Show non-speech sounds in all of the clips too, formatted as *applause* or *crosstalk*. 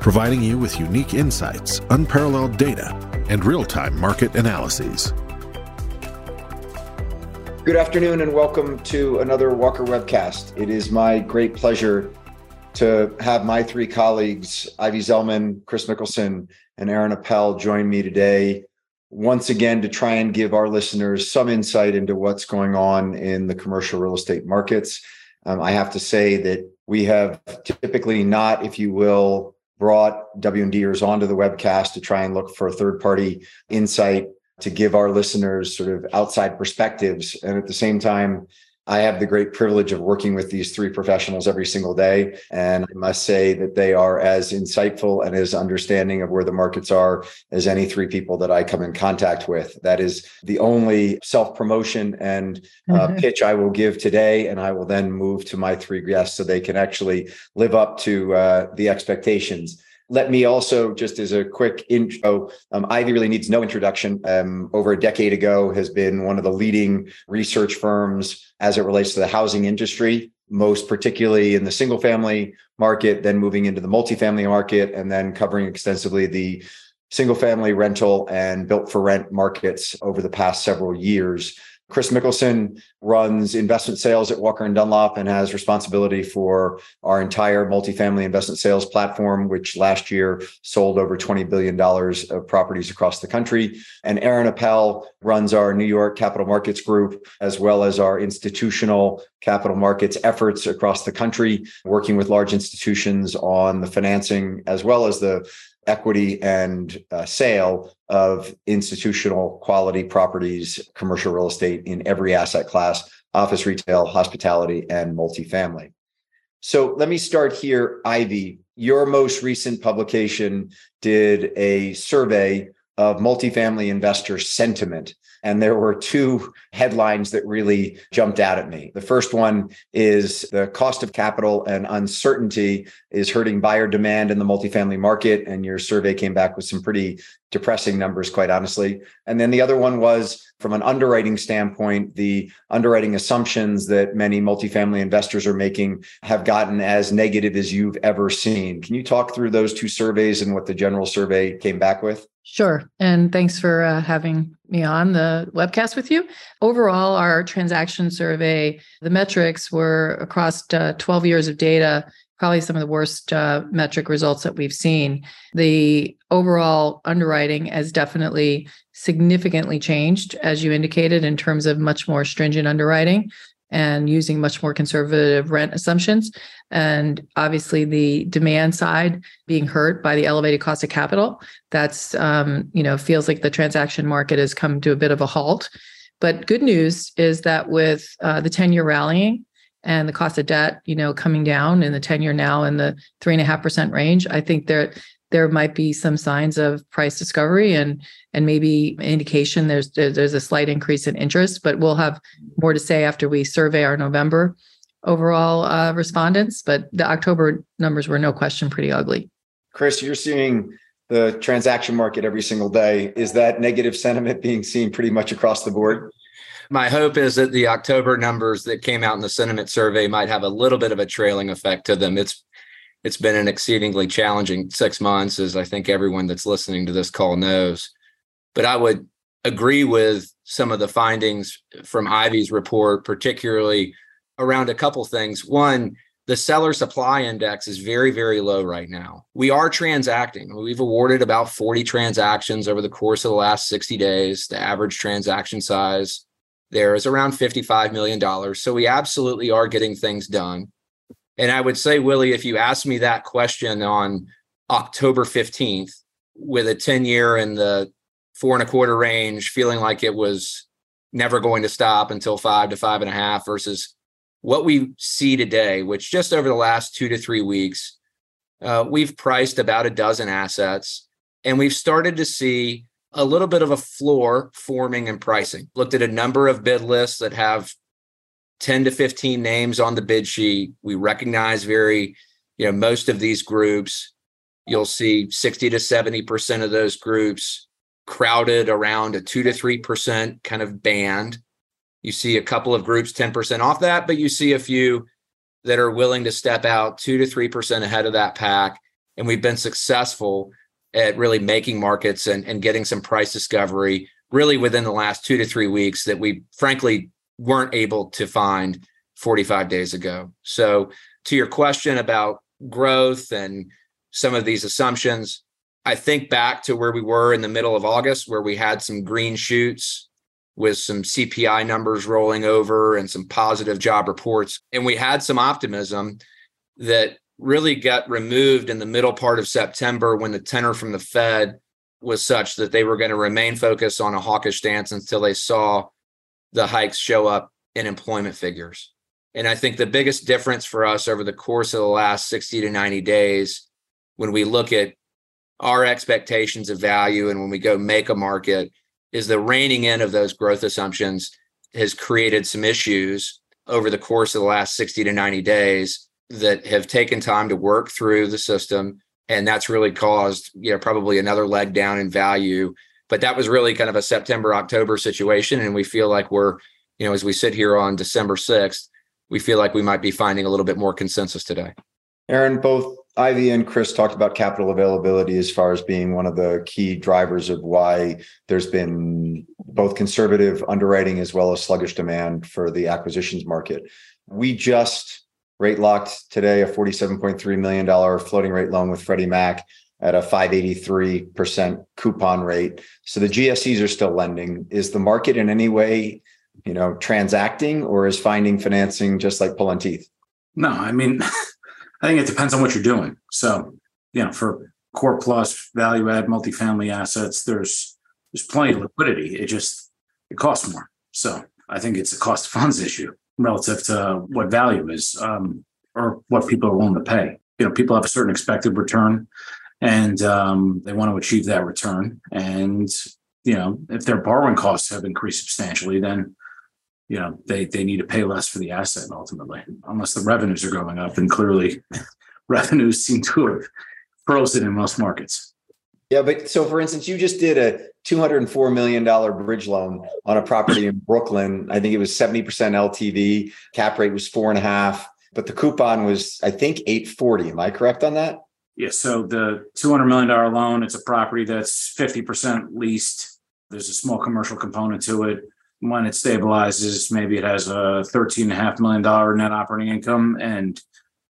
providing you with unique insights, unparalleled data, and real time market analyses. Good afternoon and welcome to another Walker webcast. It is my great pleasure to have my three colleagues, Ivy Zelman, Chris Mickelson, and Aaron Appel, join me today once again to try and give our listeners some insight into what's going on in the commercial real estate markets. Um, I have to say that we have typically not, if you will, brought W&Ders onto the webcast to try and look for a third party insight to give our listeners sort of outside perspectives. And at the same time, I have the great privilege of working with these three professionals every single day. And I must say that they are as insightful and as understanding of where the markets are as any three people that I come in contact with. That is the only self promotion and uh, mm-hmm. pitch I will give today. And I will then move to my three guests so they can actually live up to uh, the expectations. Let me also, just as a quick intro, um, Ivy really needs no introduction. Um, over a decade ago, has been one of the leading research firms as it relates to the housing industry, most particularly in the single family market, then moving into the multifamily market, and then covering extensively the single family rental and built for rent markets over the past several years. Chris Mickelson runs investment sales at Walker and Dunlop and has responsibility for our entire multifamily investment sales platform, which last year sold over $20 billion of properties across the country. And Aaron Appel runs our New York capital markets group, as well as our institutional capital markets efforts across the country, working with large institutions on the financing as well as the equity and uh, sale of institutional quality properties, commercial real estate in every asset class, office, retail, hospitality, and multifamily. So let me start here, Ivy. Your most recent publication did a survey of multifamily investor sentiment. And there were two headlines that really jumped out at me. The first one is the cost of capital and uncertainty is hurting buyer demand in the multifamily market. And your survey came back with some pretty depressing numbers, quite honestly. And then the other one was from an underwriting standpoint, the underwriting assumptions that many multifamily investors are making have gotten as negative as you've ever seen. Can you talk through those two surveys and what the general survey came back with? Sure. And thanks for uh, having me on the webcast with you. Overall, our transaction survey, the metrics were across uh, 12 years of data, probably some of the worst uh, metric results that we've seen. The overall underwriting has definitely significantly changed, as you indicated, in terms of much more stringent underwriting and using much more conservative rent assumptions. And obviously, the demand side being hurt by the elevated cost of capital. That's, um, you know, feels like the transaction market has come to a bit of a halt. But good news is that with uh, the 10 year rallying and the cost of debt, you know, coming down in the 10 year now in the three and a half percent range, I think there there might be some signs of price discovery and and maybe indication there's there's a slight increase in interest but we'll have more to say after we survey our november overall uh, respondents but the october numbers were no question pretty ugly. Chris you're seeing the transaction market every single day. Is that negative sentiment being seen pretty much across the board? My hope is that the October numbers that came out in the sentiment survey might have a little bit of a trailing effect to them. It's it's been an exceedingly challenging six months, as I think everyone that's listening to this call knows. But I would agree with some of the findings from Ivy's report, particularly around a couple things. One, the seller supply index is very, very low right now. We are transacting. We've awarded about 40 transactions over the course of the last 60 days. The average transaction size there is around $55 million. So we absolutely are getting things done. And I would say, Willie, if you asked me that question on October 15th with a 10 year in the four and a quarter range, feeling like it was never going to stop until five to five and a half versus what we see today, which just over the last two to three weeks, uh, we've priced about a dozen assets And we've started to see a little bit of a floor forming in pricing. Looked at a number of bid lists that have 10 to 15 names on the bid sheet. We recognize very, you know, most of these groups. You'll see 60 to 70% of those groups crowded around a 2 to 3% kind of band. You see a couple of groups 10% off that, but you see a few that are willing to step out 2 to 3% ahead of that pack. And we've been successful at really making markets and, and getting some price discovery really within the last two to three weeks that we frankly weren't able to find 45 days ago. So, to your question about growth and some of these assumptions, I think back to where we were in the middle of August, where we had some green shoots with some CPI numbers rolling over and some positive job reports. And we had some optimism that really got removed in the middle part of September when the tenor from the Fed was such that they were going to remain focused on a hawkish stance until they saw the hikes show up in employment figures. And I think the biggest difference for us over the course of the last 60 to 90 days, when we look at our expectations of value and when we go make a market, is the reining in of those growth assumptions has created some issues over the course of the last 60 to 90 days that have taken time to work through the system. And that's really caused, you know, probably another leg down in value but that was really kind of a September October situation, and we feel like we're you know as we sit here on December sixth, we feel like we might be finding a little bit more consensus today. Aaron, both Ivy and Chris talked about capital availability as far as being one of the key drivers of why there's been both conservative underwriting as well as sluggish demand for the acquisitions market. We just rate locked today a $47.3 million floating rate loan with Freddie Mac at a 583% coupon rate. So the GSEs are still lending. Is the market in any way, you know, transacting or is finding financing just like pulling teeth? No, I mean, *laughs* I think it depends on what you're doing. So, you know, for core plus value add multifamily assets, there's there's plenty of liquidity. It just it costs more. So I think it's a cost of funds issue relative to what value is um, or what people are willing to pay. You know, people have a certain expected return and um, they want to achieve that return. And you know, if their borrowing costs have increased substantially, then you know they they need to pay less for the asset ultimately, unless the revenues are going up. And clearly, *laughs* revenues seem to have frozen in most markets. Yeah, but so for instance, you just did a $204 million bridge loan on a property in Brooklyn. I think it was 70% LTV, cap rate was four and a half, but the coupon was, I think, 840. Am I correct on that? Yeah, so the $200 million loan, it's a property that's 50% leased. There's a small commercial component to it. When it stabilizes, maybe it has a $13.5 million net operating income and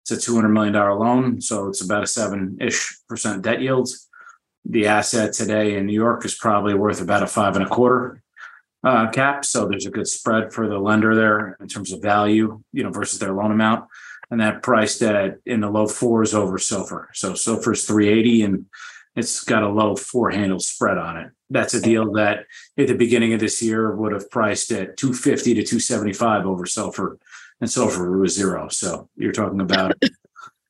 it's a $200 million loan. So it's about a seven ish percent debt yield. The asset today in New York is probably worth about a five and a quarter uh, cap. So there's a good spread for the lender there in terms of value, you know, versus their loan amount and that priced at in the low fours over SOFR. So is 380 and it's got a low four handle spread on it. That's a deal that at the beginning of this year would have priced at 250 to 275 over SOFR, and SOFR was zero. So you're talking about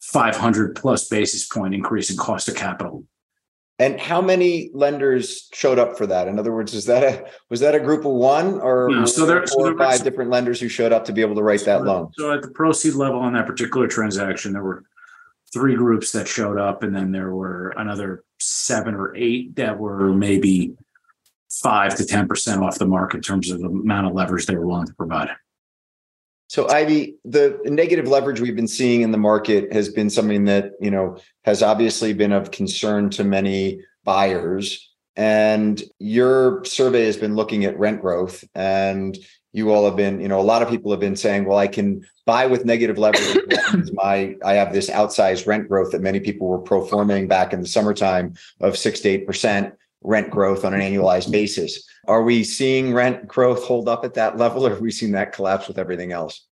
500 plus basis point increase in cost of capital and how many lenders showed up for that? In other words, is that a was that a group of one or so there, four so or five different lenders who showed up to be able to write so, that loan? So at the proceed level on that particular transaction, there were three groups that showed up, and then there were another seven or eight that were maybe five to ten percent off the mark in terms of the amount of leverage they were willing to provide. So Ivy, the negative leverage we've been seeing in the market has been something that, you know, has obviously been of concern to many buyers. And your survey has been looking at rent growth and you all have been, you know, a lot of people have been saying, well, I can buy with negative leverage. my I have this outsized rent growth that many people were pro-forming back in the summertime of six to eight percent rent growth on an annualized basis. Are we seeing rent growth hold up at that level, or have we seen that collapse with everything else?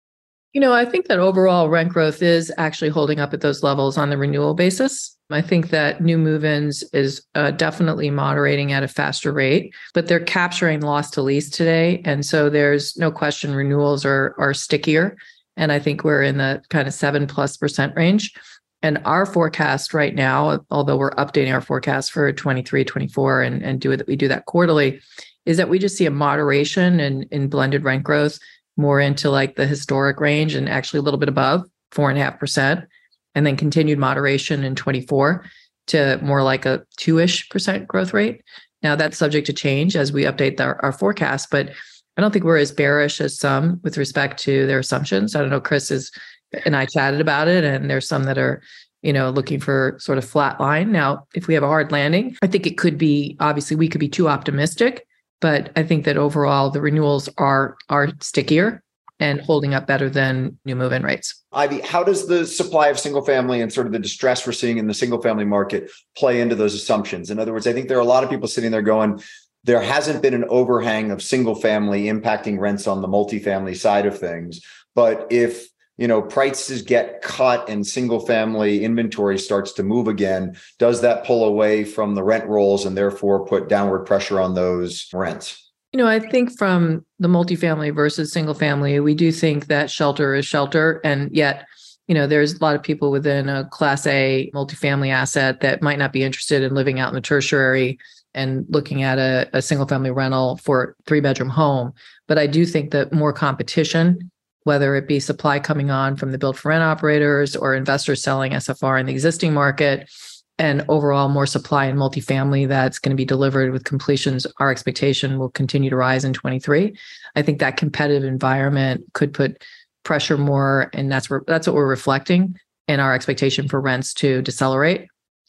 You know, I think that overall rent growth is actually holding up at those levels on the renewal basis. I think that new move ins is uh, definitely moderating at a faster rate, but they're capturing loss to lease today. And so there's no question renewals are, are stickier. And I think we're in the kind of seven plus percent range. And our forecast right now, although we're updating our forecast for 23, 24 and, and do it, we do that quarterly, is that we just see a moderation in, in blended rent growth more into like the historic range and actually a little bit above four and a half percent, and then continued moderation in 24 to more like a two-ish percent growth rate. Now that's subject to change as we update our, our forecast, but I don't think we're as bearish as some with respect to their assumptions. I don't know, Chris is and I chatted about it, and there's some that are, you know, looking for sort of flat line. Now, if we have a hard landing, I think it could be obviously we could be too optimistic, but I think that overall the renewals are are stickier and holding up better than new move-in rates. Ivy, how does the supply of single family and sort of the distress we're seeing in the single family market play into those assumptions? In other words, I think there are a lot of people sitting there going, there hasn't been an overhang of single family impacting rents on the multifamily side of things. But if you know prices get cut and single family inventory starts to move again, does that pull away from the rent rolls and therefore put downward pressure on those rents? You know, I think from the multifamily versus single family, we do think that shelter is shelter. And yet, you know, there's a lot of people within a class A multifamily asset that might not be interested in living out in the tertiary and looking at a, a single family rental for three bedroom home. But I do think that more competition, whether it be supply coming on from the build for rent operators or investors selling SFR in the existing market, and overall more supply in multifamily that's going to be delivered with completions, our expectation will continue to rise in 23. I think that competitive environment could put pressure more, and that's that's what we're reflecting in our expectation for rents to decelerate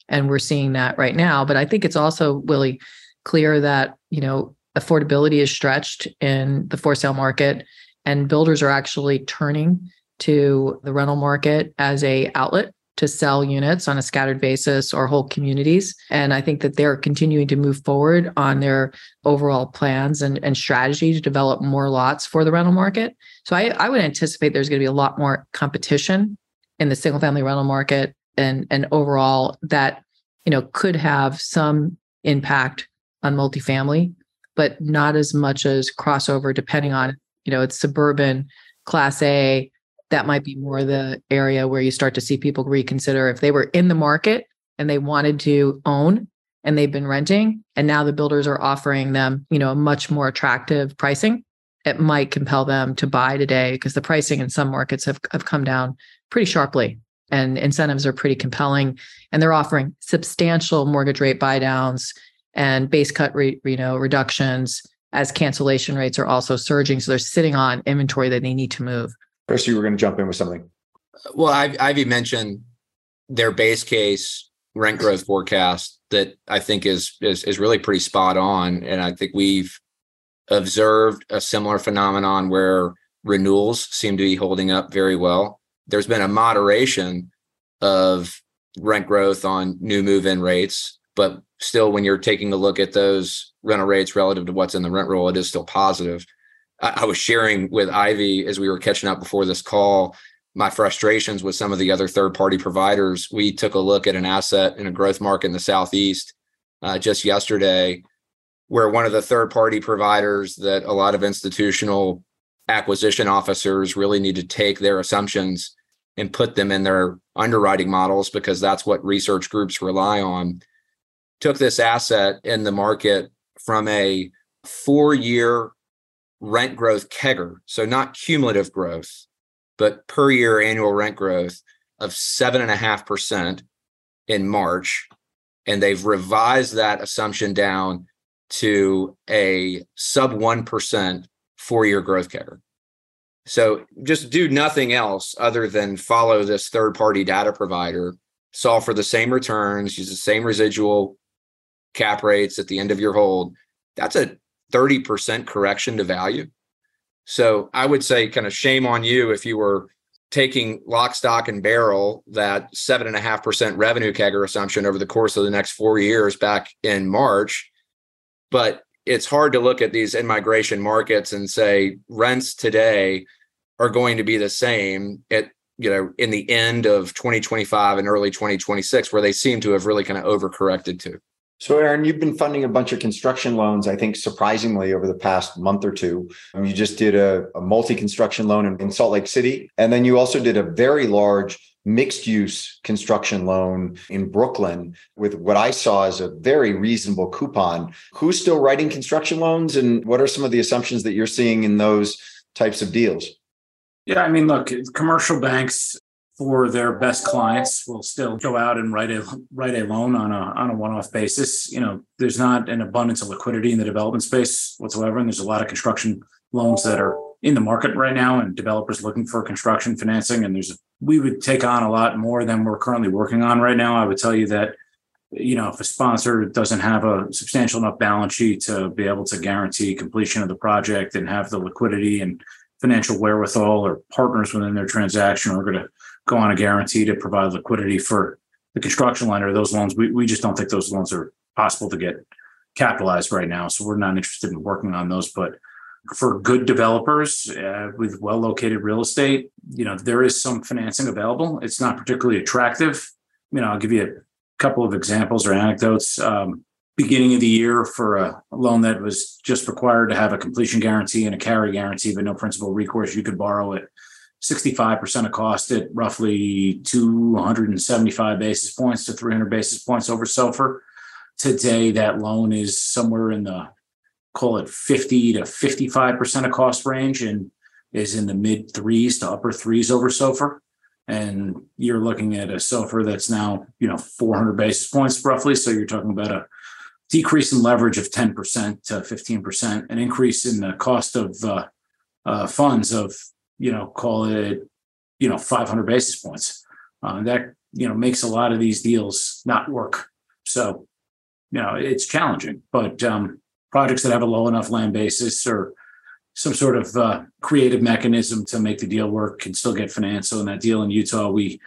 and we're seeing that right now but i think it's also really clear that you know affordability is stretched in the for sale market and builders are actually turning to the rental market as a outlet to sell units on a scattered basis or whole communities. And i think that they're continuing to move forward on their overall plans and, and strategy to develop more lots for the rental market. So I, I would anticipate there's going to be a lot more competition in the single family rental market and and overall that you know could have some impact on multifamily but not as much as crossover depending on you know it's suburban class a. That might be more the area where you start to see people reconsider if they were in the market and they wanted to own and they've been renting and now the builders are offering them you know a much more attractive pricing it might compel them to buy today because the pricing in some markets have, have come down pretty sharply and incentives are pretty compelling and they're offering substantial mortgage rate buy downs and base cut re, you know reductions as cancellation rates are also surging. So they're sitting on inventory that they need to move. Chris you were going to jump in with something. Well ivy mentioned their base case rent growth forecast that i think is, is is really pretty spot on. And i think we've observed a similar phenomenon where renewals seem to be holding up very well. There's been a moderation of rent growth on new move-in rates, but still, when you're taking a look at those rental rates relative to what's in the rent roll, it is still positive. I, I was sharing with Ivy as we were catching up before this call my frustrations with some of the other third-party providers. We took a look at an asset in a growth market in the southeast uh, just yesterday, where one of the third-party providers that a lot of institutional acquisition officers really need to take their assumptions and put them in their underwriting models because that's what research groups rely on. Took this asset in the market from a four year rent growth CAGR, so not cumulative growth, but per year annual rent growth of 7.5% in March. And they've revised that assumption down to a sub 1% four year growth CAGR. So just do nothing else other than follow this third party data provider, solve for the same returns, use the same residual cap rates at the end of your hold. That's a 30% correction to value. So I would say, kind of shame on you if you were taking lock, stock, and barrel that seven and a half percent revenue CAGR assumption over the course of the next four years back in March. But it's hard to look at these in migration markets and say rents today are going to be the same at you know in the end of 2025 and early 2026 where they seem to have really kind of overcorrected to so aaron you've been funding a bunch of construction loans i think surprisingly over the past month or two you just did a, a multi-construction loan in, in salt lake city and then you also did a very large mixed use construction loan in Brooklyn with what I saw as a very reasonable coupon. Who's still writing construction loans and what are some of the assumptions that you're seeing in those types of deals? Yeah, I mean, look, commercial banks for their best clients will still go out and write a write a loan on a on a one-off basis. You know, there's not an abundance of liquidity in the development space whatsoever. And there's a lot of construction loans that are in the market right now and developers looking for construction financing. And there's we would take on a lot more than we're currently working on right now. I would tell you that, you know, if a sponsor doesn't have a substantial enough balance sheet to be able to guarantee completion of the project and have the liquidity and financial wherewithal or partners within their transaction are going to go on a guarantee to provide liquidity for the construction lender, or those loans, we, we just don't think those loans are possible to get capitalized right now. So we're not interested in working on those. But for good developers uh, with well located real estate, you know, there is some financing available. It's not particularly attractive. You know, I'll give you a couple of examples or anecdotes. Um, beginning of the year for a loan that was just required to have a completion guarantee and a carry guarantee, but no principal recourse, you could borrow it 65% of cost at roughly 275 basis points to 300 basis points over SOFR. Today, that loan is somewhere in the call it 50 to 55% of cost range and is in the mid threes to upper threes over SOFR. And you're looking at a SOFR that's now, you know, 400 basis points roughly. So you're talking about a decrease in leverage of 10% to 15%, an increase in the cost of uh, uh, funds of you know, call it, you know, 500 basis points. Uh, that, you know, makes a lot of these deals not work. So, you know, it's challenging, but um, projects that have a low enough land basis or some sort of uh, creative mechanism to make the deal work can still get financed. So in that deal in Utah, we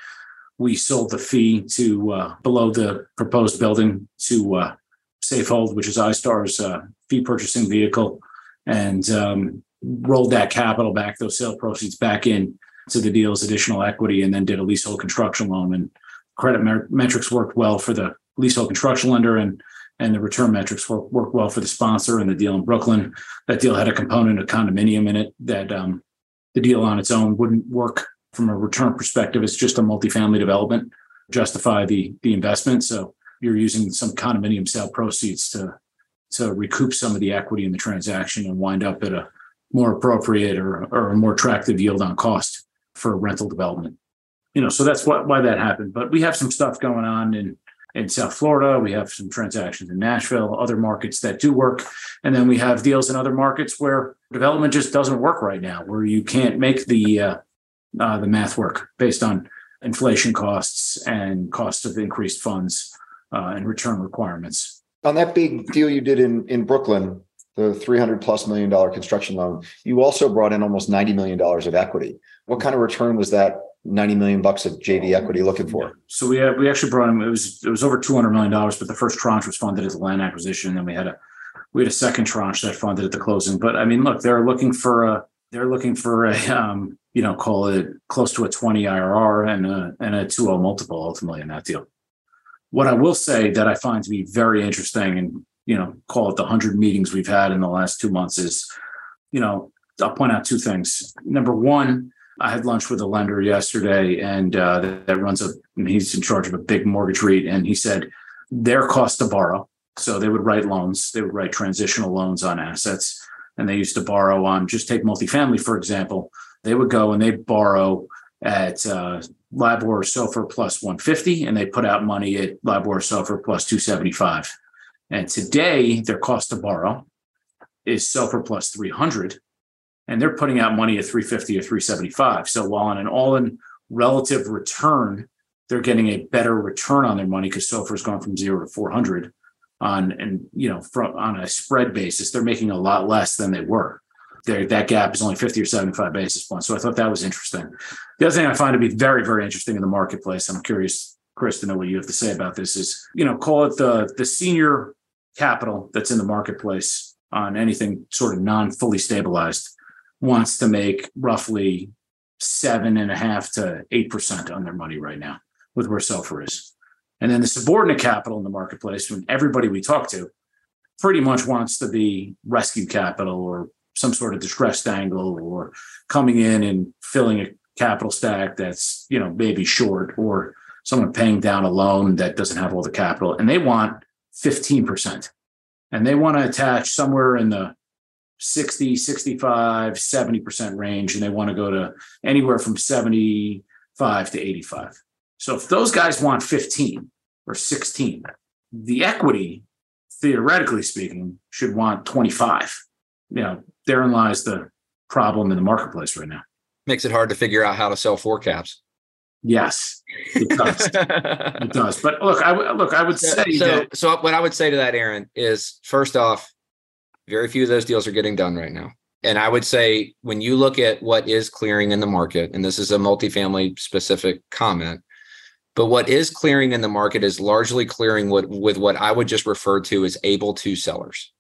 we sold the fee to uh, below the proposed building to uh, Safehold, which is iStar's uh, fee purchasing vehicle, and um, rolled that capital back, those sale proceeds back in to the deal's additional equity, and then did a leasehold construction loan. And credit mer- metrics worked well for the leasehold construction lender, and and the return metrics work, worked well for the sponsor and the deal in Brooklyn. That deal had a component of condominium in it that um, the deal on its own wouldn't work from a return perspective. It's just a multifamily development, justify the the investment. So you're using some condominium sale proceeds to to recoup some of the equity in the transaction and wind up at a more appropriate or, or a more attractive yield on cost for rental development. You know, so that's what why that happened. But we have some stuff going on in in South Florida. We have some transactions in Nashville, other markets that do work. And then we have deals in other markets where development just doesn't work right now, where you can't make the uh, uh, the math work based on inflation costs and cost of increased funds uh, and return requirements. On that big deal you did in in Brooklyn, the 300 plus million dollar construction loan, you also brought in almost 90 million dollars of equity. What kind of return was that 90 million bucks of JV equity looking for? So we had, we actually brought in it was it was over 200 million dollars, but the first tranche was funded as a land acquisition, and then we had a we had a second tranche that funded at the closing. But I mean, look, they're looking for a they're looking for a um, you know call it close to a 20 IRR and a and a 2 multiple ultimately in that deal. What I will say that I find to be very interesting and you know, call it the hundred meetings we've had in the last two months is, you know, I'll point out two things. Number one, I had lunch with a lender yesterday, and uh, that, runs a. He's in charge of a big mortgage REIT, and he said their cost to borrow. So they would write loans, they would write transitional loans on assets, and they used to borrow on. Just take multifamily for example. They would go and they borrow at uh, LIBOR SOFR plus 150, and they put out money at LIBOR or SOFR plus 275. And today, their cost to borrow is SOFR plus 300, and they're putting out money at 350 or 375. So while on an all-in relative return, they're getting a better return on their money because SOFR has gone from zero to 400 on, and you know, from on a spread basis, they're making a lot less than they were. They're, that gap is only 50 or 75 basis points. So I thought that was interesting. The other thing I find to be very, very interesting in the marketplace, I'm curious Chris, to know what you have to say about this is, you know, call it the the senior capital that's in the marketplace on anything sort of non fully stabilized wants to make roughly seven and a half to eight percent on their money right now with where SOFR is. And then the subordinate capital in the marketplace, when everybody we talk to pretty much wants to be rescue capital or some sort of distressed angle or coming in and filling a capital stack that's, you know, maybe short or someone paying down a loan that doesn't have all the capital and they want 15% and they want to attach somewhere in the 60, 65, 70% range and they want to go to anywhere from 75 to 85. So if those guys want 15 or 16, the equity, theoretically speaking, should want 25. You know, therein lies the problem in the marketplace right now. Makes it hard to figure out how to sell four caps. Yes, it does. *laughs* it does. But look, I look, I would say so, that. So what I would say to that, Aaron, is first off, very few of those deals are getting done right now. And I would say when you look at what is clearing in the market, and this is a multifamily specific comment, but what is clearing in the market is largely clearing what, with what I would just refer to as able to sellers.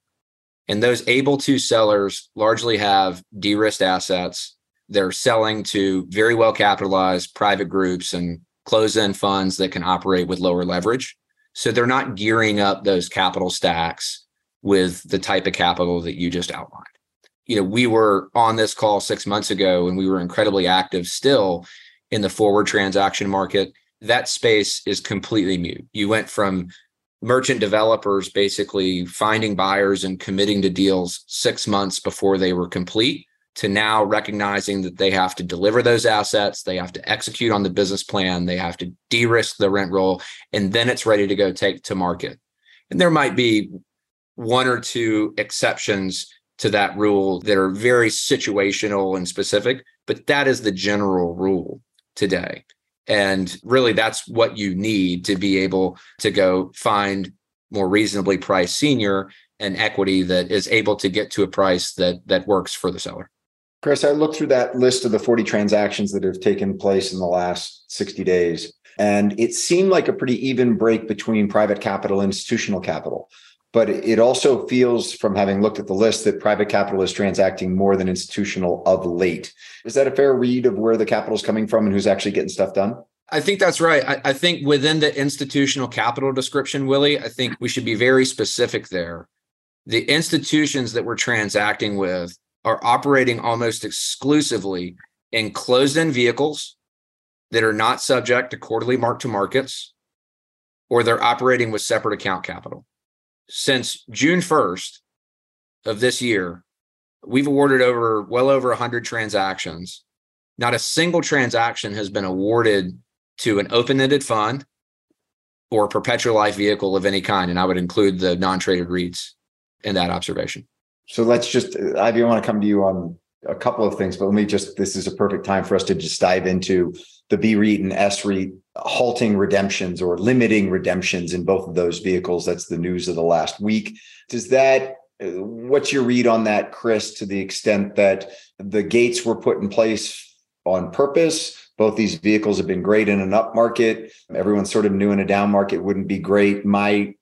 And those able to sellers largely have de risked assets. They're selling to very well capitalized private groups and close end funds that can operate with lower leverage. So they're not gearing up those capital stacks with the type of capital that you just outlined. You know, we were on this call six months ago and we were incredibly active still in the forward transaction market that space is completely mute. You went from merchant developers basically finding buyers and committing to deals six months before they were complete to now recognizing that they have to deliver those assets, they have to execute on the business plan, they have to de risk the rent roll, and then it's ready to go take to market. And there might be one or two exceptions to that rule that are very situational and specific, but that is the general rule today. And really, that's what you need to be able to go find more reasonably priced senior and equity that is able to get to a price that that works for the seller. Chris, I looked through that list of the 40 transactions that have taken place in the last 60 days, and it seemed like a pretty even break between private capital and institutional capital. But it also feels from having looked at the list that private capital is transacting more than institutional of late. Is that a fair read of where the capital is coming from and who's actually getting stuff done? I think that's right. I, I, think within the institutional capital description, Willie, I think we should be very specific there. The institutions that we're transacting with are operating almost exclusively in closed end vehicles that are not subject to quarterly mark to markets, or they're operating with separate account capital since June 1st of this year, we've awarded over well over 100 transactions. Not a single transaction has been awarded to an open ended fund or perpetual life vehicle of any kind. And I would include the non traded REITs in that observation. So let's just, I want to come to you on a couple of things, but let me just, this is a perfect time for us to just dive into the B REIT and S REIT halting redemptions or limiting redemptions in both of those vehicles. That's the news of the last week. Does that what's your read on that, Chris, to the extent that the gates were put in place on purpose? Both these vehicles have been great in an up market. Everyone sort of knew in a down market wouldn't be great. My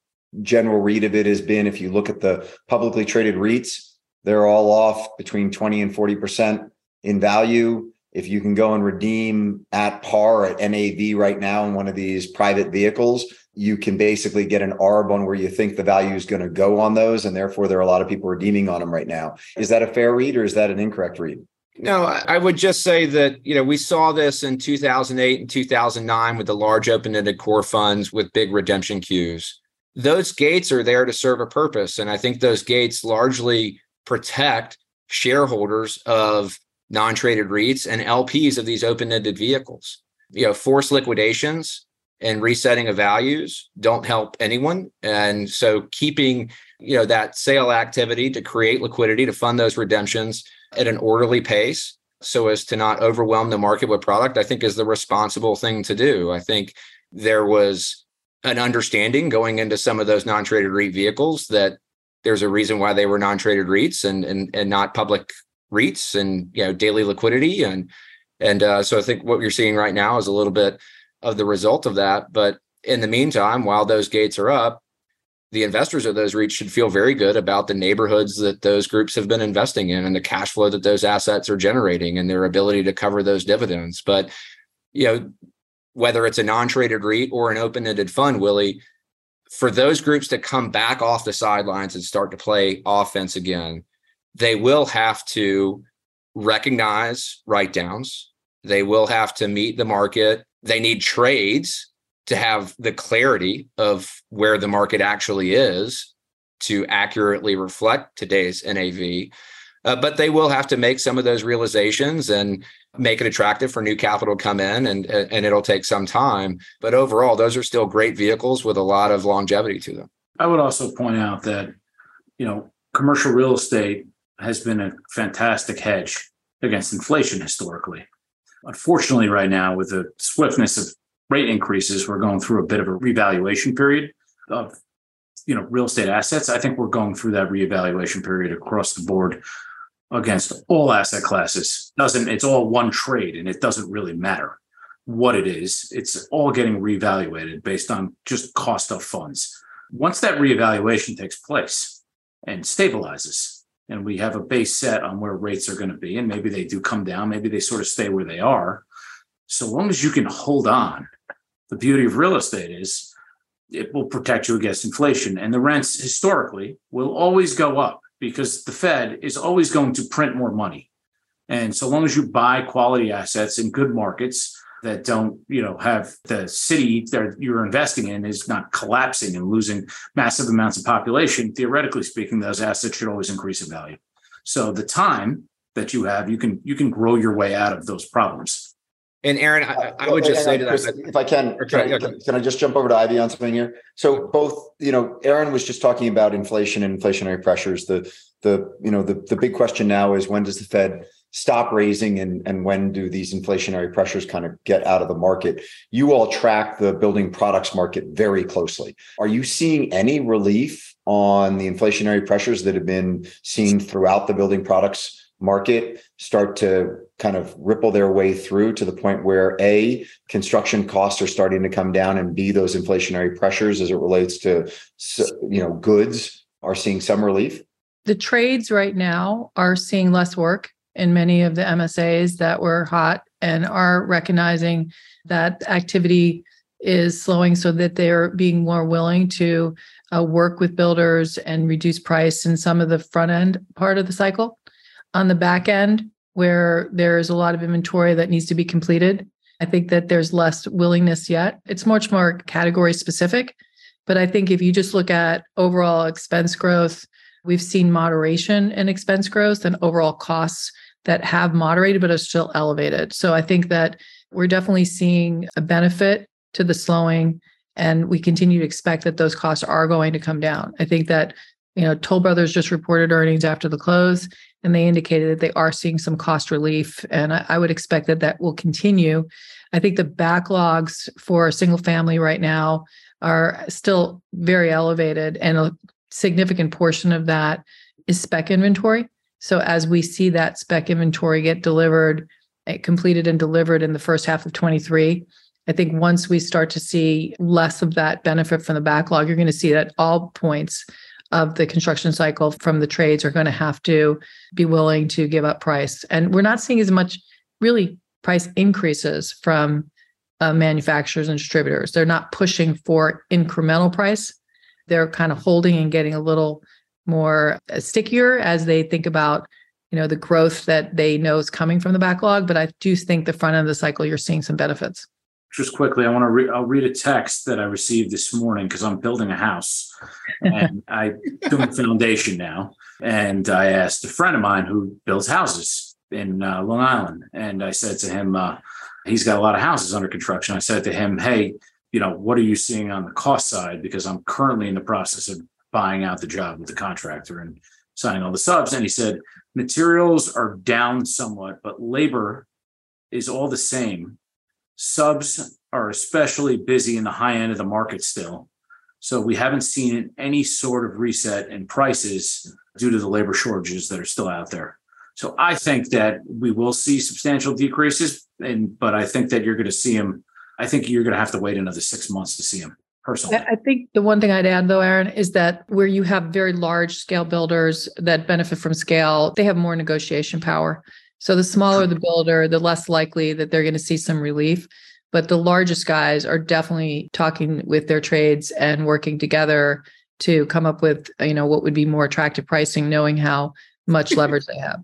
general read of it has been if you look at the publicly traded REITs, they're all off between 20 and 40% in value if you can go and redeem at par at NAV right now in one of these private vehicles, you can basically get an ARB on where you think the value is going to go on those. And therefore, there are a lot of people redeeming on them right now. Is that a fair read or is that an incorrect read? No, I would just say that, you know, we saw this in 2008 and 2009 with the large open-ended core funds with big redemption queues. Those gates are there to serve a purpose. And I think those gates largely protect shareholders of non-traded REITs and LPs of these open-ended vehicles. You know, forced liquidations and resetting of values don't help anyone. And so keeping, you know, that sale activity to create liquidity to fund those redemptions at an orderly pace so as to not overwhelm the market with product, I think is the responsible thing to do. I think there was an understanding going into some of those non-traded REIT vehicles that there's a reason why they were non-traded REITs and and and not public REITs and you know daily liquidity and and uh, so I think what you're seeing right now is a little bit of the result of that. But in the meantime, while those gates are up, the investors of those REITs should feel very good about the neighborhoods that those groups have been investing in and the cash flow that those assets are generating and their ability to cover those dividends. But you know, whether it's a non-traded REIT or an open-ended fund, Willie, for those groups to come back off the sidelines and start to play offense again, they will have to recognize write downs. They will have to meet the market. They need trades to have the clarity of where the market actually is to accurately reflect today's NAV. Uh, but they will have to make some of those realizations and make it attractive for new capital to come in and and it'll take some time. But overall those are still great vehicles with a lot of longevity to them. I would also point out that you know commercial real estate has been a fantastic hedge against inflation historically. Unfortunately right now with the swiftness of rate increases we're going through a bit of a revaluation period of you know real estate assets. I think we're going through that reevaluation period across the board against all asset classes. Doesn't it's all one trade and it doesn't really matter what it is. It's all getting reevaluated based on just cost of funds. Once that reevaluation takes place and stabilizes, and we have a base set on where rates are going to be, and maybe they do come down, maybe they sort of stay where they are. So long as you can hold on, the beauty of real estate is it will protect you against inflation. And the rents historically will always go up because the Fed is always going to print more money. And so long as you buy quality assets in good markets that don't, you know, have the city that you're investing in is not collapsing and losing massive amounts of population, theoretically speaking, those assets should always increase in value. So the time that you have, you can you can grow your way out of those problems. And Aaron, I, I would just say to Chris, that, if I can, can I, can, can I just jump over to Ivy on something here? So both, you know, Aaron was just talking about inflation and inflationary pressures. The the you know the the big question now is when does the Fed stop raising and and when do these inflationary pressures kind of get out of the market? You all track the building products market very closely. Are you seeing any relief on the inflationary pressures that have been seen throughout the building products market start to kind of ripple their way through to the point where a construction costs are starting to come down and b those inflationary pressures as it relates to you know goods are seeing some relief. The trades right now are seeing less work in many of the msas that were hot and are recognizing that activity is slowing so that they're being more willing to uh, work with builders and reduce price in some of the front end part of the cycle. On the back end where there's a lot of inventory that needs to be completed. I think that there's less willingness yet. It's much more category specific. But I think if you just look at overall expense growth, we've seen moderation in expense growth and overall costs that have moderated but are still elevated. So I think that we're definitely seeing a benefit to the slowing and we continue to expect that those costs are going to come down. I think that you know Toll Brothers just reported earnings after the close and they indicated that they are seeing some cost relief. And I, I would expect that that will continue. I think the backlogs for single family right now are still very elevated, and a significant portion of that is spec inventory. So as we see that spec inventory get delivered, eh, completed and delivered in the first half of 23, I think once we start to see less of that benefit from the backlog, you're going to see that all points of the construction cycle from the trades are going to have to be willing to give up price. And we're not seeing as much really price increases from uh, manufacturers and distributors. They're not pushing for incremental price. They're kind of holding and getting a little more uh, stickier as they think about you know the growth that they know is coming from the backlog but i do think the front end of the cycle you're seeing some benefits just quickly, I want to read. I'll read a text that I received this morning because I'm building a house and *laughs* I'm doing foundation now. And I asked a friend of mine who builds houses in uh, Long Island, and I said to him, uh, he's got a lot of houses under construction. I said to him, "Hey, you know, what are you seeing on the cost side? Because I'm currently in the process of buying out the job with the contractor and signing all the subs." And he said, "Materials are down somewhat, but labor." is all the same Subs are especially busy in the high end of the market still. So we haven't seen any sort of reset in prices due to the labor shortages that are still out there. So I think that we will see substantial decreases, and but I think that you're going to see them. I think you're going to have to wait another six months to see them. Personally, I think the one thing I'd add though, Aaron, is that where you have very large scale builders that benefit from scale, they have more negotiation power. So the smaller the builder, the less likely that they're going to see some relief. But the largest guys are definitely talking with their trades and working together to come up with, you know, what would be more attractive pricing, knowing how much *laughs* leverage they have.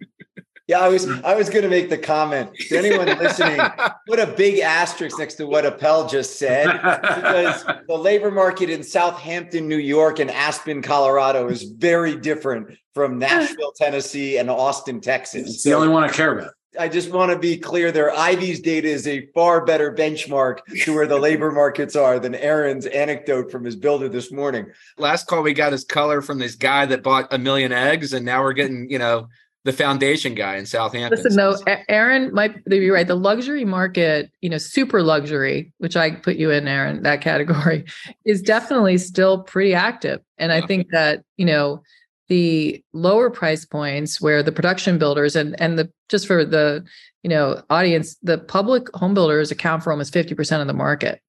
Yeah, I was mm. I was going to make the comment. To anyone *laughs* listening, put a big asterisk next to what Appel just said, because the labor market in Southampton, New York, and Aspen, Colorado, is very different from Nashville, Tennessee, and Austin, Texas. It's the only one I care about. I just want to be clear there. Ivy's data is a far better benchmark to where the *laughs* labor markets are than Aaron's anecdote from his builder this morning. Last call we got his color from this guy that bought a million eggs, and now we're getting, you know, the foundation guy in Southampton. Listen, though, Aaron might be right. The luxury market, you know, super luxury, which I put you in, Aaron, that category, *laughs* is definitely still pretty active. And I think that, you know, the lower price points where the production builders and and the just for the you know audience the public home builders account for almost 50% of the market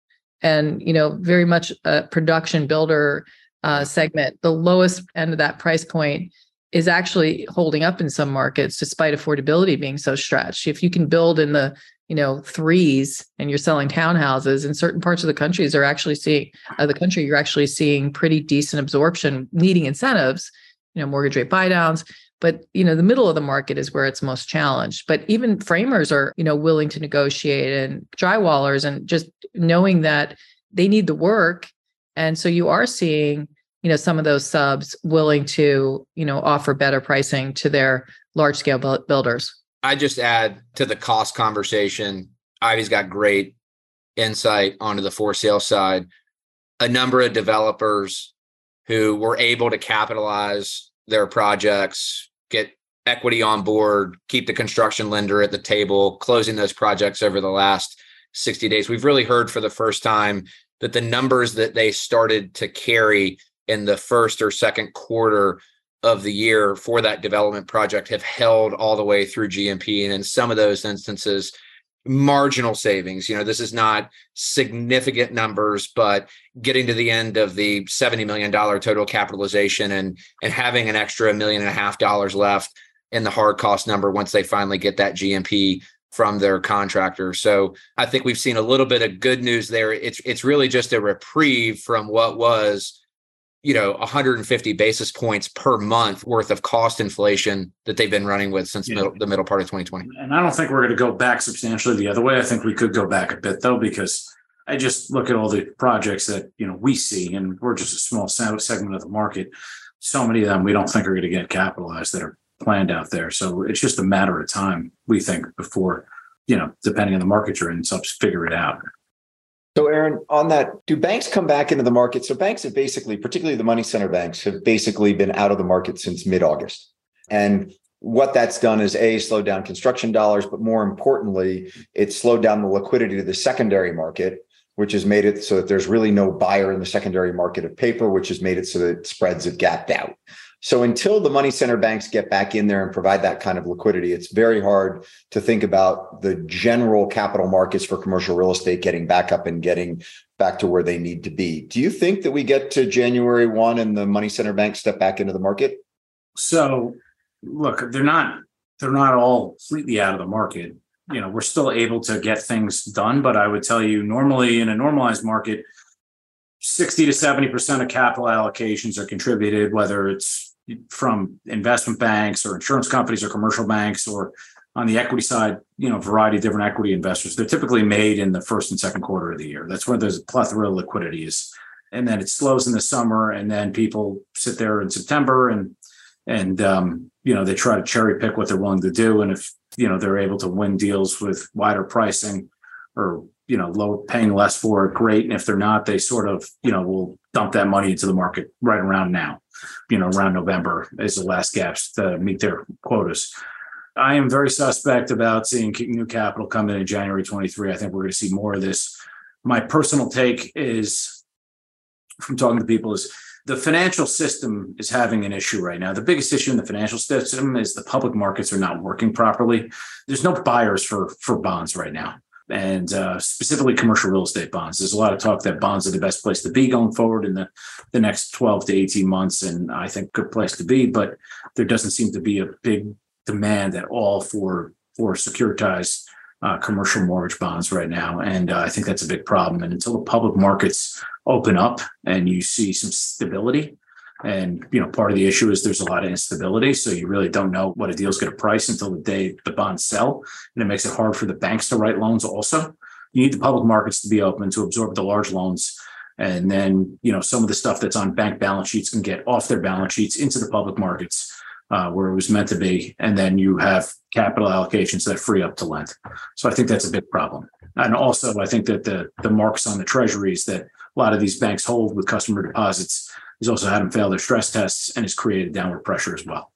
and you know very much a production builder uh, segment the lowest end of that price point is actually holding up in some markets despite affordability being so stretched. If you can build in the you know threes and you're selling townhouses in certain parts of the countries are actually seeing uh, the country you're actually seeing pretty decent absorption needing incentives you know mortgage rate buydowns. But you know the middle of the market is where it's most challenged. But even framers are you know willing to negotiate and drywallers and just knowing that they need the work. And so you are seeing you know some of those subs willing to you know offer better pricing to their large scale builders i just add to the cost conversation ivy's got great insight onto the for sale side a number of developers who were able to capitalize their projects, get equity on board, keep the construction lender at the table, closing those projects over the last 60 days. We've really heard for the first time that the numbers that they started to carry in the first or second quarter of the year for that development project have held all the way through GMP. And in some of those instances, marginal savings. You know, this is not significant numbers, but getting to the end of the $70 million total capitalization and and having an extra million and a half dollars left in the hard cost number once they finally get that GMP from their contractor. So I think we've seen a little bit of good news there. It's it's really just a reprieve from what was you know 150 basis points per month worth of cost inflation that they've been running with since yeah. middle, the middle part of 2020 and i don't think we're going to go back substantially the other way. I think we could go back a bit though because i just look at all the projects that you know we see and we're just a small segment of the market. So many of them we don't think are going to get capitalized that are planned out there. So it's just a matter of time we think before you know depending on the market you're in subs figure it out so, Aaron, on that, do banks come back into the market? So, banks have basically, particularly the money center banks, have basically been out of the market since mid August. And what that's done is A, slowed down construction dollars, but more importantly, it slowed down the liquidity to the secondary market, which has made it so that there's really no buyer in the secondary market of paper, which has made it so that spreads have gapped out. So until the money center banks get back in there and provide that kind of liquidity, it's very hard to think about the general capital markets for commercial real estate getting back up and getting back to where they need to be. Do you think that we get to January 1 and the money center banks step back into the market? So look, they're not they're not all completely out of the market. You know, we're still able to get things done, but I would tell you normally in a normalized market, 60 to 70% of capital allocations are contributed, whether it's from investment banks or insurance companies or commercial banks or on the equity side, you know, a variety of different equity investors. They're typically made in the first and second quarter of the year. That's where there's a plethora of liquidity is. And then it slows in the summer, and then people sit there in September and and um, you know they try to cherry pick what they're willing to do. And if you know they're able to win deals with wider pricing or you know low paying less for it, great. And if they're not, they sort of you know will dump that money into the market right around now you know, around November is the last gaps to meet their quotas. I am very suspect about seeing new capital come in in January 23. I think we're going to see more of this. My personal take is from talking to people is the financial system is having an issue right now. The biggest issue in the financial system is the public markets are not working properly. There's no buyers for for bonds right now and uh, specifically commercial real estate bonds. There's a lot of talk that bonds are the best place to be going forward in the, the next 12 to 18 months, and I think good place to be. But there doesn't seem to be a big demand at all for for securitized uh, commercial mortgage bonds right now, and uh, I think that's a big problem. And until the public markets open up and you see some stability, And you know, part of the issue is there's a lot of instability, so you really don't know what a deal's going to price until the day the bonds sell, and it makes it hard for the banks to write loans. Also, you need the public markets to be open to absorb the large loans, and then you know some of the stuff that's on bank balance sheets can get off their balance sheets into the public markets uh, where it was meant to be, and then you have capital allocations that free up to lend. So I think that's a big problem. And also, I think that the the marks on the treasuries that a lot of these banks hold with customer deposits has also had them fail their stress tests and has created downward pressure as well.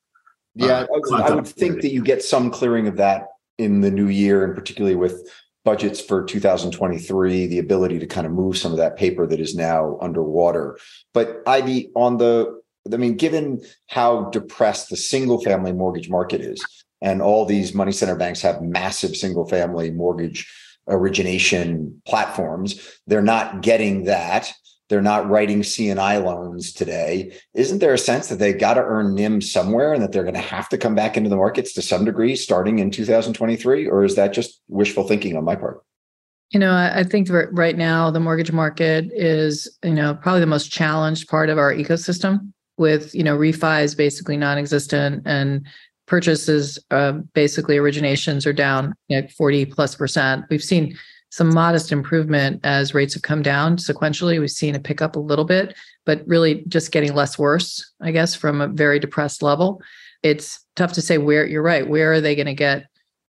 Yeah, uh, I, I would think that you get some clearing of that in the new year, and particularly with budgets for 2023, the ability to kind of move some of that paper that is now underwater. But Ivy, on the, I mean, given how depressed the single family mortgage market is, and all these money center banks have massive single family mortgage origination platforms. They're not getting that. They're not writing C&I loans today. Isn't there a sense that they've got to earn NIM somewhere and that they're going to have to come back into the markets to some degree starting in 2023? Or is that just wishful thinking on my part? You know, I think right now the mortgage market is, you know, probably the most challenged part of our ecosystem with, you know, refis basically non-existent and purchases, uh, basically originations are down like 40 plus percent. We've seen some modest improvement as rates have come down sequentially. We've seen a pickup a little bit, but really just getting less worse, I guess, from a very depressed level. It's tough to say where you're right. Where are they going to get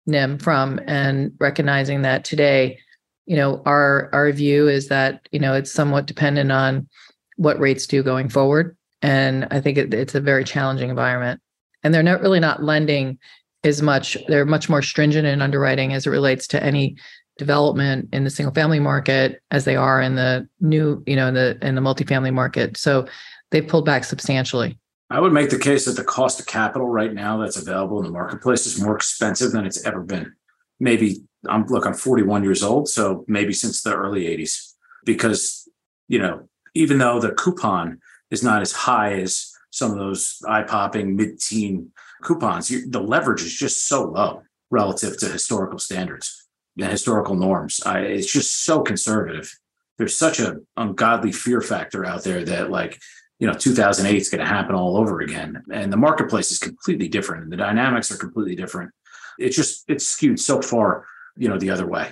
NIM from? And recognizing that today, you know, our our view is that you know it's somewhat dependent on what rates do going forward. And I think it, it's a very challenging environment and they're not really not lending as much. They're much more stringent in underwriting as it relates to any development in the single family market as they are in the new, you know, in the in the multifamily market. So they've pulled back substantially. I would make the case that the cost of capital right now that's available in the marketplace is more expensive than it's ever been. Maybe I'm look, I'm 41 years old, so maybe since the early 80s. Because, you know, even though the coupon is not as high as some of those eye-popping mid-teen coupons, you, the leverage is just so low relative to historical standards and historical norms. I, it's just so conservative. There's such an ungodly fear factor out there that like you know 2008 is going to happen all over again and the marketplace is completely different and the dynamics are completely different it's just it's skewed so far you know the other way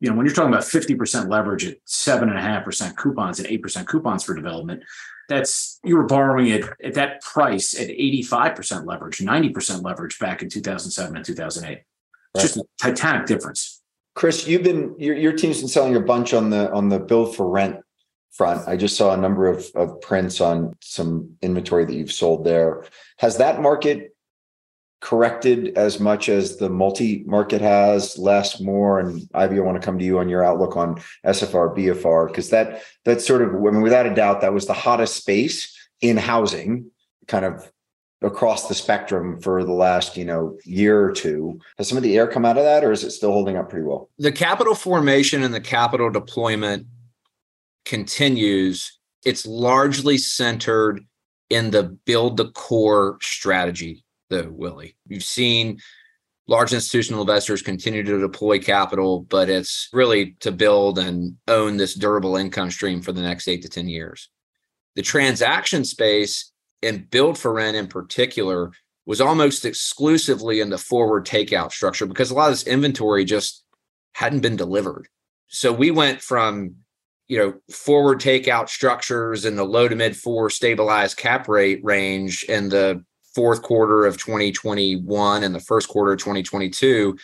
you know when you're talking about 50% leverage at 7.5% coupons and 8% coupons for development that's you were borrowing it at that price at 85% leverage, 90% leverage back in 2007 and 2008. Right. Just a titanic difference. Chris, you've been your, your team's been selling a bunch on the on the build for rent front. I just saw a number of, of prints on some inventory that you've sold there. Has that market corrected as much as the multi market has, less, more? And Ivy, I want to come to you on your outlook on SFR, BFR, because that that's sort of, I mean, without a doubt, that was the hottest space in housing, kind of across the spectrum for the last you know year or two has some of the air come out of that or is it still holding up pretty well the capital formation and the capital deployment continues it's largely centered in the build the core strategy though, Willy. You've seen large institutional investors continue to deploy capital, but it's really to build and own this durable income stream for the next eight to 10 years. The transaction space and build for rent in particular was almost exclusively in the forward takeout structure because a lot of this inventory just hadn't been delivered. So we went from you know forward takeout structures in the low to mid four stabilized cap rate range in the fourth quarter of 2021 and the first quarter of 2022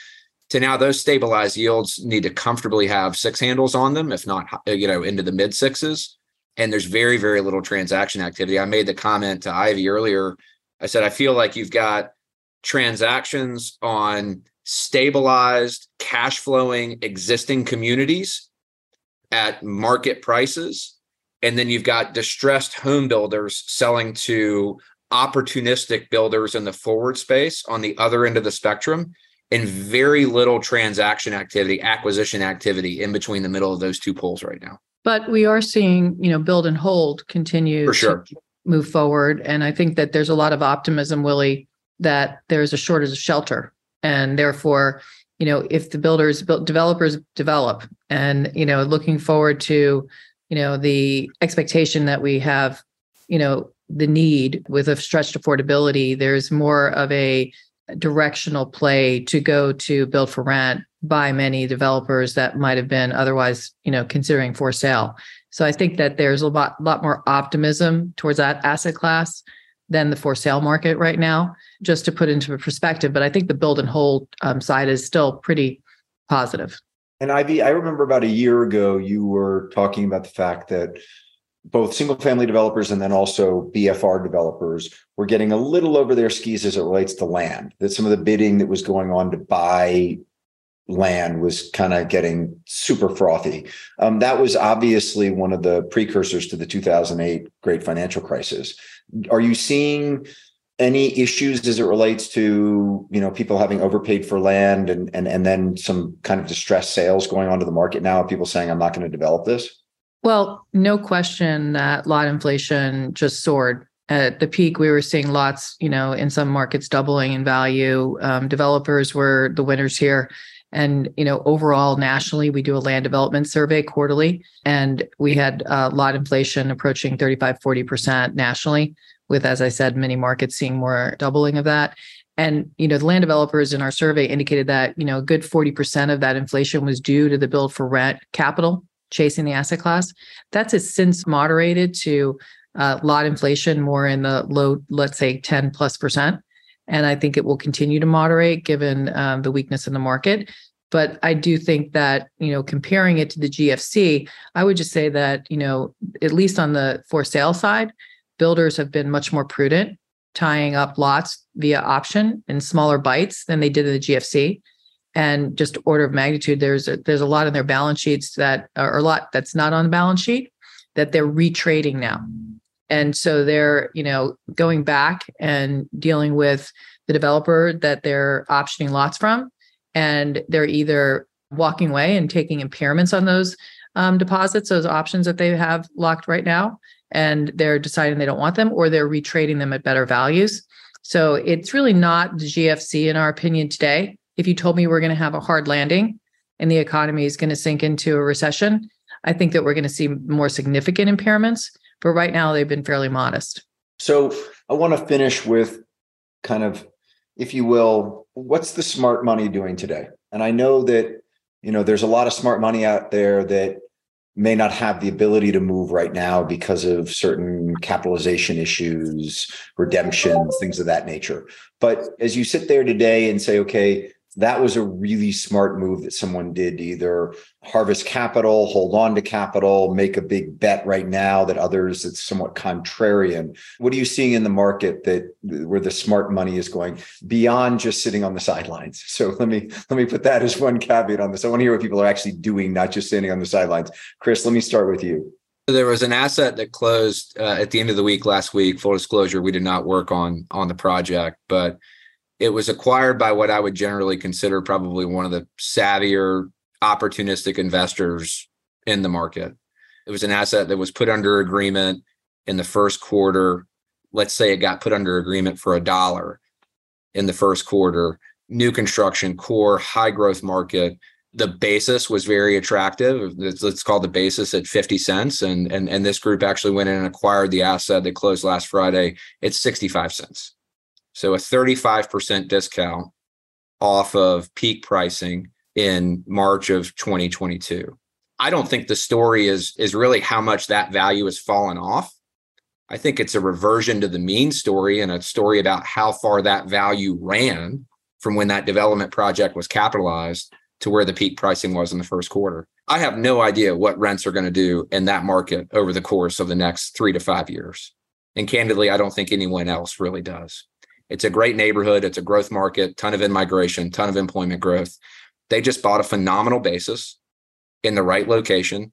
to now those stabilized yields need to comfortably have six handles on them if not you know into the mid sixes and there's very very little transaction activity i made the comment to ivy earlier i said i feel like you've got transactions on stabilized cash flowing existing communities at market prices and then you've got distressed home builders selling to opportunistic builders in the forward space on the other end of the spectrum and very little transaction activity, acquisition activity in between the middle of those two poles right now. But we are seeing, you know, build and hold continue For sure. to move forward. And I think that there's a lot of optimism, Willy, that there's a shortage of shelter. And therefore, you know, if the builders, developers develop and, you know, looking forward to, you know, the expectation that we have, you know, the need with a stretched affordability, there's more of a directional play to go to build for rent by many developers that might have been otherwise, you know, considering for sale. So I think that there's a lot, lot more optimism towards that asset class than the for sale market right now, just to put into perspective. But I think the build and hold um, side is still pretty positive. And Ivy, I remember about a year ago, you were talking about the fact that both single family developers and then also BFR developers were getting a little over their skis as it relates to land, that some of the bidding that was going on to buy land was kind of getting super frothy. Um, that was obviously one of the precursors to the 2008 great financial crisis. Are you seeing any issues as it relates to you know people having overpaid for land and and and then some kind of distressed sales going onto the market now people saying i'm not going to develop this well no question that lot inflation just soared at the peak we were seeing lots you know in some markets doubling in value um, developers were the winners here and you know overall nationally we do a land development survey quarterly and we had uh, lot inflation approaching 35 40% nationally with, as I said, many markets seeing more doubling of that. And you know, the land developers in our survey indicated that you know a good forty percent of that inflation was due to the build for rent capital chasing the asset class. That's has since moderated to uh, lot inflation more in the low, let's say, ten plus percent. And I think it will continue to moderate given um, the weakness in the market. But I do think that, you know, comparing it to the GFC, I would just say that, you know, at least on the for sale side, builders have been much more prudent tying up lots via option in smaller bites than they did in the GFC. And just order of magnitude, there's a, there's a lot in their balance sheets that are a lot that's not on the balance sheet that they're retrading now. And so they're, you know, going back and dealing with the developer that they're optioning lots from. And they're either walking away and taking impairments on those um, deposits, those options that they have locked right now, and they're deciding they don't want them or they're retrading them at better values. So it's really not the GFC in our opinion today. If you told me we're going to have a hard landing and the economy is going to sink into a recession, I think that we're going to see more significant impairments. But right now, they've been fairly modest. So I want to finish with kind of, if you will, what's the smart money doing today? And I know that, you know, there's a lot of smart money out there that may not have the ability to move right now because of certain capitalization issues, redemptions, things of that nature. But as you sit there today and say, okay, that was a really smart move that someone did either harvest capital, hold on to capital, make a big bet right now that others it's somewhat contrarian. What are you seeing in the market that where the smart money is going beyond just sitting on the sidelines? *laughs* So let me let me put that as one caveat on this. I want to hear what people are actually doing, not just standing on the sidelines. Chris, let me start with you. There was an asset that closed uh, at the end of the week last week. Full disclosure, we did not work on on the project, but it was acquired by what I would generally consider probably one of the savvier, opportunistic investors in the market. It was an asset that was put under agreement in the first quarter. Let's say it got put under agreement for a dollar in the first quarter. New construction, core, high growth market. The basis was very attractive. Let's call the basis at 50 cents. And, and, and this group actually went in and acquired the asset that closed last Friday at 65 cents. So a 35% discount off of peak pricing in March of 2022. I don't think the story is is really how much that value has fallen off. I think it's a reversion to the mean story and a story about how far that value ran from when that development project was capitalized to where the peak pricing was in the first quarter. I have no idea what rents are going to do in that market over the course of the next 3 to 5 years. And candidly, I don't think anyone else really does. It's a great neighborhood. It's a growth market, ton of in migration, ton of employment growth. They just bought a phenomenal basis in the right location,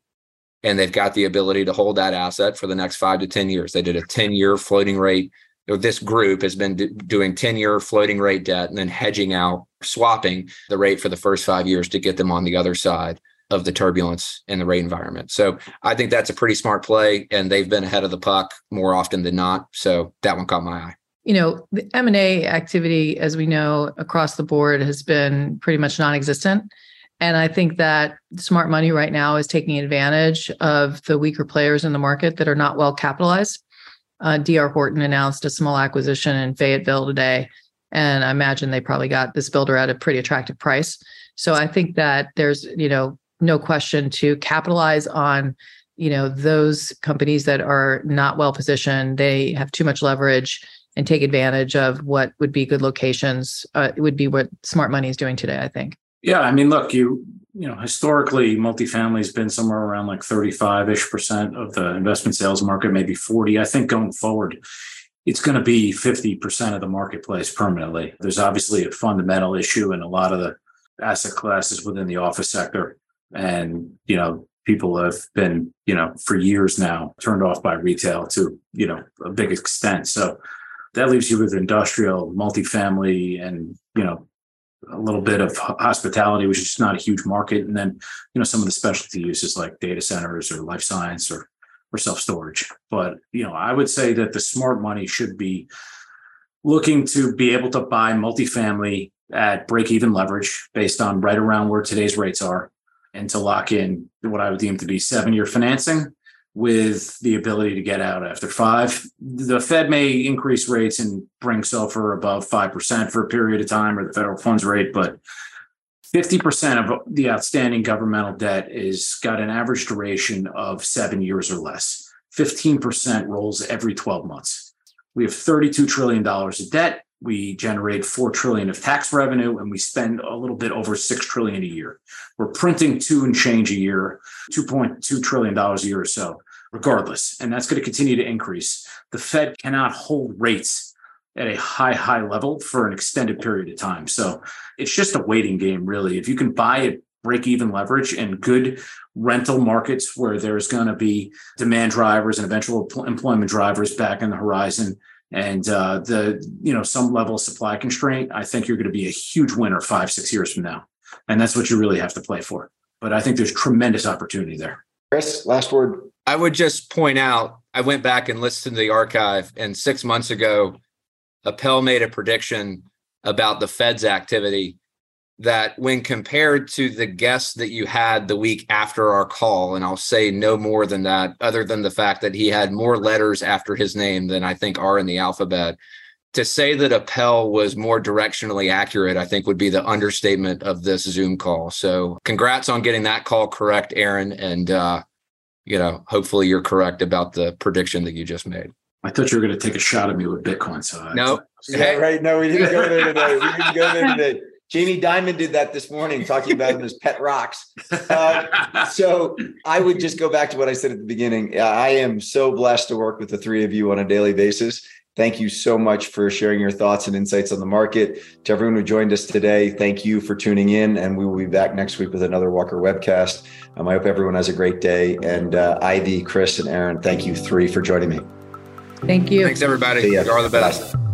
and they've got the ability to hold that asset for the next five to 10 years. They did a 10 year floating rate. This group has been doing 10 year floating rate debt and then hedging out, swapping the rate for the first five years to get them on the other side of the turbulence in the rate environment. So I think that's a pretty smart play, and they've been ahead of the puck more often than not. So that one caught my eye you know the m&a activity as we know across the board has been pretty much non-existent and i think that smart money right now is taking advantage of the weaker players in the market that are not well capitalized Uh, DR Horton announced a small acquisition in Fayetteville today, and I imagine they probably got this builder at a pretty attractive price. So I think that there's you know no question to capitalize on you know those companies that are not well positioned. They have too much leverage and take advantage of what would be good locations. Uh, would be what smart money is doing today. I think. Yeah, I mean, look, you you know, historically, multifamily has been somewhere around like 35 ish percent of the investment sales market, maybe 40. I think going forward, it's going to be 50% of the marketplace permanently. There's obviously a fundamental issue in a lot of the asset classes within the office sector. And, you know, people have been, you know, for years now turned off by retail to, you know, a big extent. So that leaves you with industrial, multifamily, and, you know, a little bit of hospitality, which is just not a huge market, and then you know some of the specialty uses like data centers or life science or or self storage. But you know, I would say that the smart money should be looking to be able to buy multifamily at break even leverage based on right around where today's rates are, and to lock in what I would deem to be seven year financing with the ability to get out after five. The Fed may increase rates and bring SOFR above 5% for a period of time or the federal funds rate, but 50% of the outstanding governmental debt is got an average duration of seven years or less. 15% rolls every 12 months. We have $32 trillion of debt. We generate 4 trillion of tax revenue and we spend a little bit over 6 trillion a year. We're printing two and change a year, 2.2 trillion dollars a year or so, regardless. And that's going to continue to increase. The Fed cannot hold rates at a high, high level for an extended period of time. So it's just a waiting game, really. If you can buy at break even leverage and good rental markets where there's going to be demand drivers and eventual employment drivers back in the horizon and uh, the you know some level of supply constraint i think you're going to be a huge winner five six years from now. And that's what you really have to play for. But i think there's tremendous opportunity there. Chris last word. I would just point out i went back and listened to the archive and six months ago appel made a prediction about the fed's activity that when compared to the guests that you had the week after our call, and I'll say no more than that, other than the fact that he had more letters after his name than I think are in the alphabet. To say that Appel was more directionally accurate, I think would be the understatement of this Zoom call. So congrats on getting that call correct, Aaron. And uh, you know, hopefully you're correct about the prediction that you just made. I thought you were going to take a shot at me with Bitcoin. So no, nope. yeah, right. No, we didn't go there today. We didn't go there today. Jamie Dimon did that this morning, talking about him as pet rocks. Uh, so I would just go back to what I said at the beginning. I am so blessed to work with the three of you on a daily basis. Thank you so much for sharing your thoughts and insights on the market. To everyone who joined us today, thank you for tuning in. And we will be back next week with another Walker webcast. Um, I hope everyone has a great day. And uh, Ivy, Chris, and Aaron, thank you three for joining me. Thank you. Thanks, everybody. You are the best. Bye.